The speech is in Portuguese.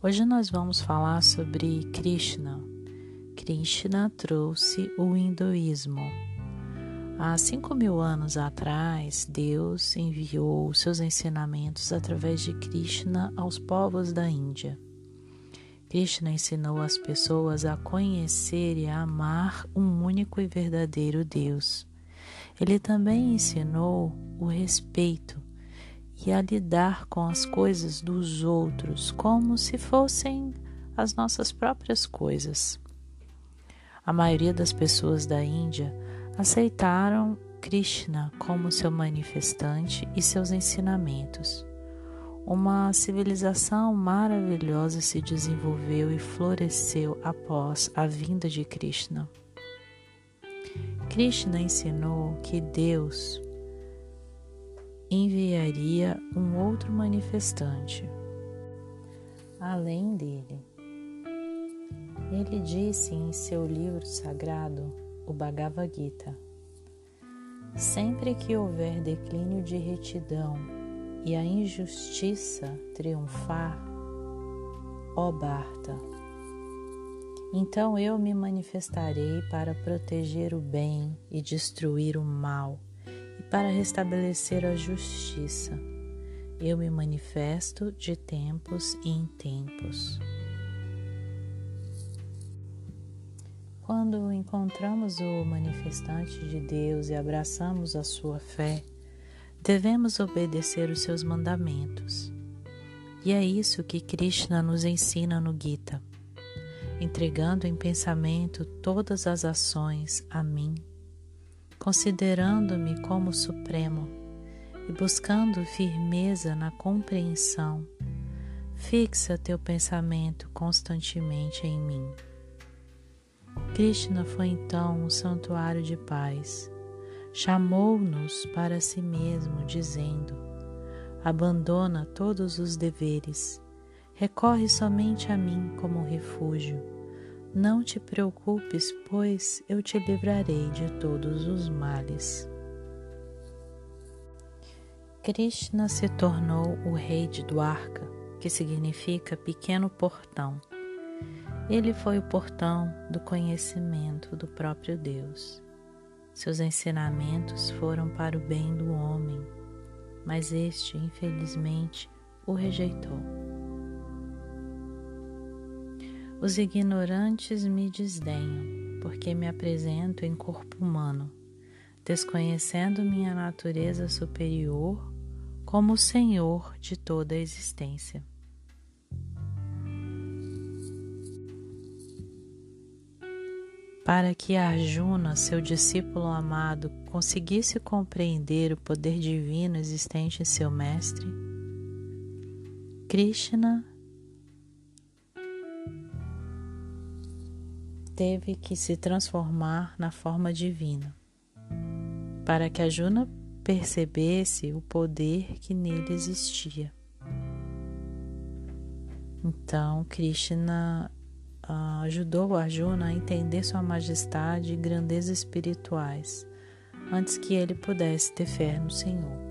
Hoje nós vamos falar sobre Krishna. Krishna trouxe o hinduísmo. Há cinco mil anos atrás, Deus enviou seus ensinamentos através de Krishna aos povos da Índia. Krishna ensinou as pessoas a conhecer e a amar um único e verdadeiro Deus. Ele também ensinou o respeito e a lidar com as coisas dos outros como se fossem as nossas próprias coisas. A maioria das pessoas da Índia aceitaram Krishna como seu manifestante e seus ensinamentos. Uma civilização maravilhosa se desenvolveu e floresceu após a vinda de Krishna. Krishna ensinou que Deus enviaria um outro manifestante além dele. Ele disse em seu livro sagrado, o Bhagavad Gita: Sempre que houver declínio de retidão e a injustiça triunfar, ó Bharta, então eu me manifestarei para proteger o bem e destruir o mal para restabelecer a justiça. Eu me manifesto de tempos em tempos. Quando encontramos o manifestante de Deus e abraçamos a sua fé, devemos obedecer os seus mandamentos. E é isso que Krishna nos ensina no Gita, entregando em pensamento todas as ações a mim considerando-me como supremo e buscando firmeza na compreensão, fixa teu pensamento constantemente em mim. Krishna foi então um santuário de paz. Chamou-nos para si mesmo, dizendo: Abandona todos os deveres, recorre somente a mim como refúgio não te preocupes, pois eu te livrarei de todos os males. Krishna se tornou o rei de Dwarka, que significa pequeno portão. Ele foi o portão do conhecimento do próprio Deus. Seus ensinamentos foram para o bem do homem, mas este, infelizmente, o rejeitou. Os ignorantes me desdenham, porque me apresento em corpo humano, desconhecendo minha natureza superior como o Senhor de toda a existência. Para que Arjuna, seu discípulo amado, conseguisse compreender o poder divino existente em seu mestre, Krishna teve que se transformar na forma divina, para que a Juna percebesse o poder que nele existia. Então, Krishna uh, ajudou Arjuna a entender sua majestade e grandeza espirituais, antes que ele pudesse ter fé no Senhor.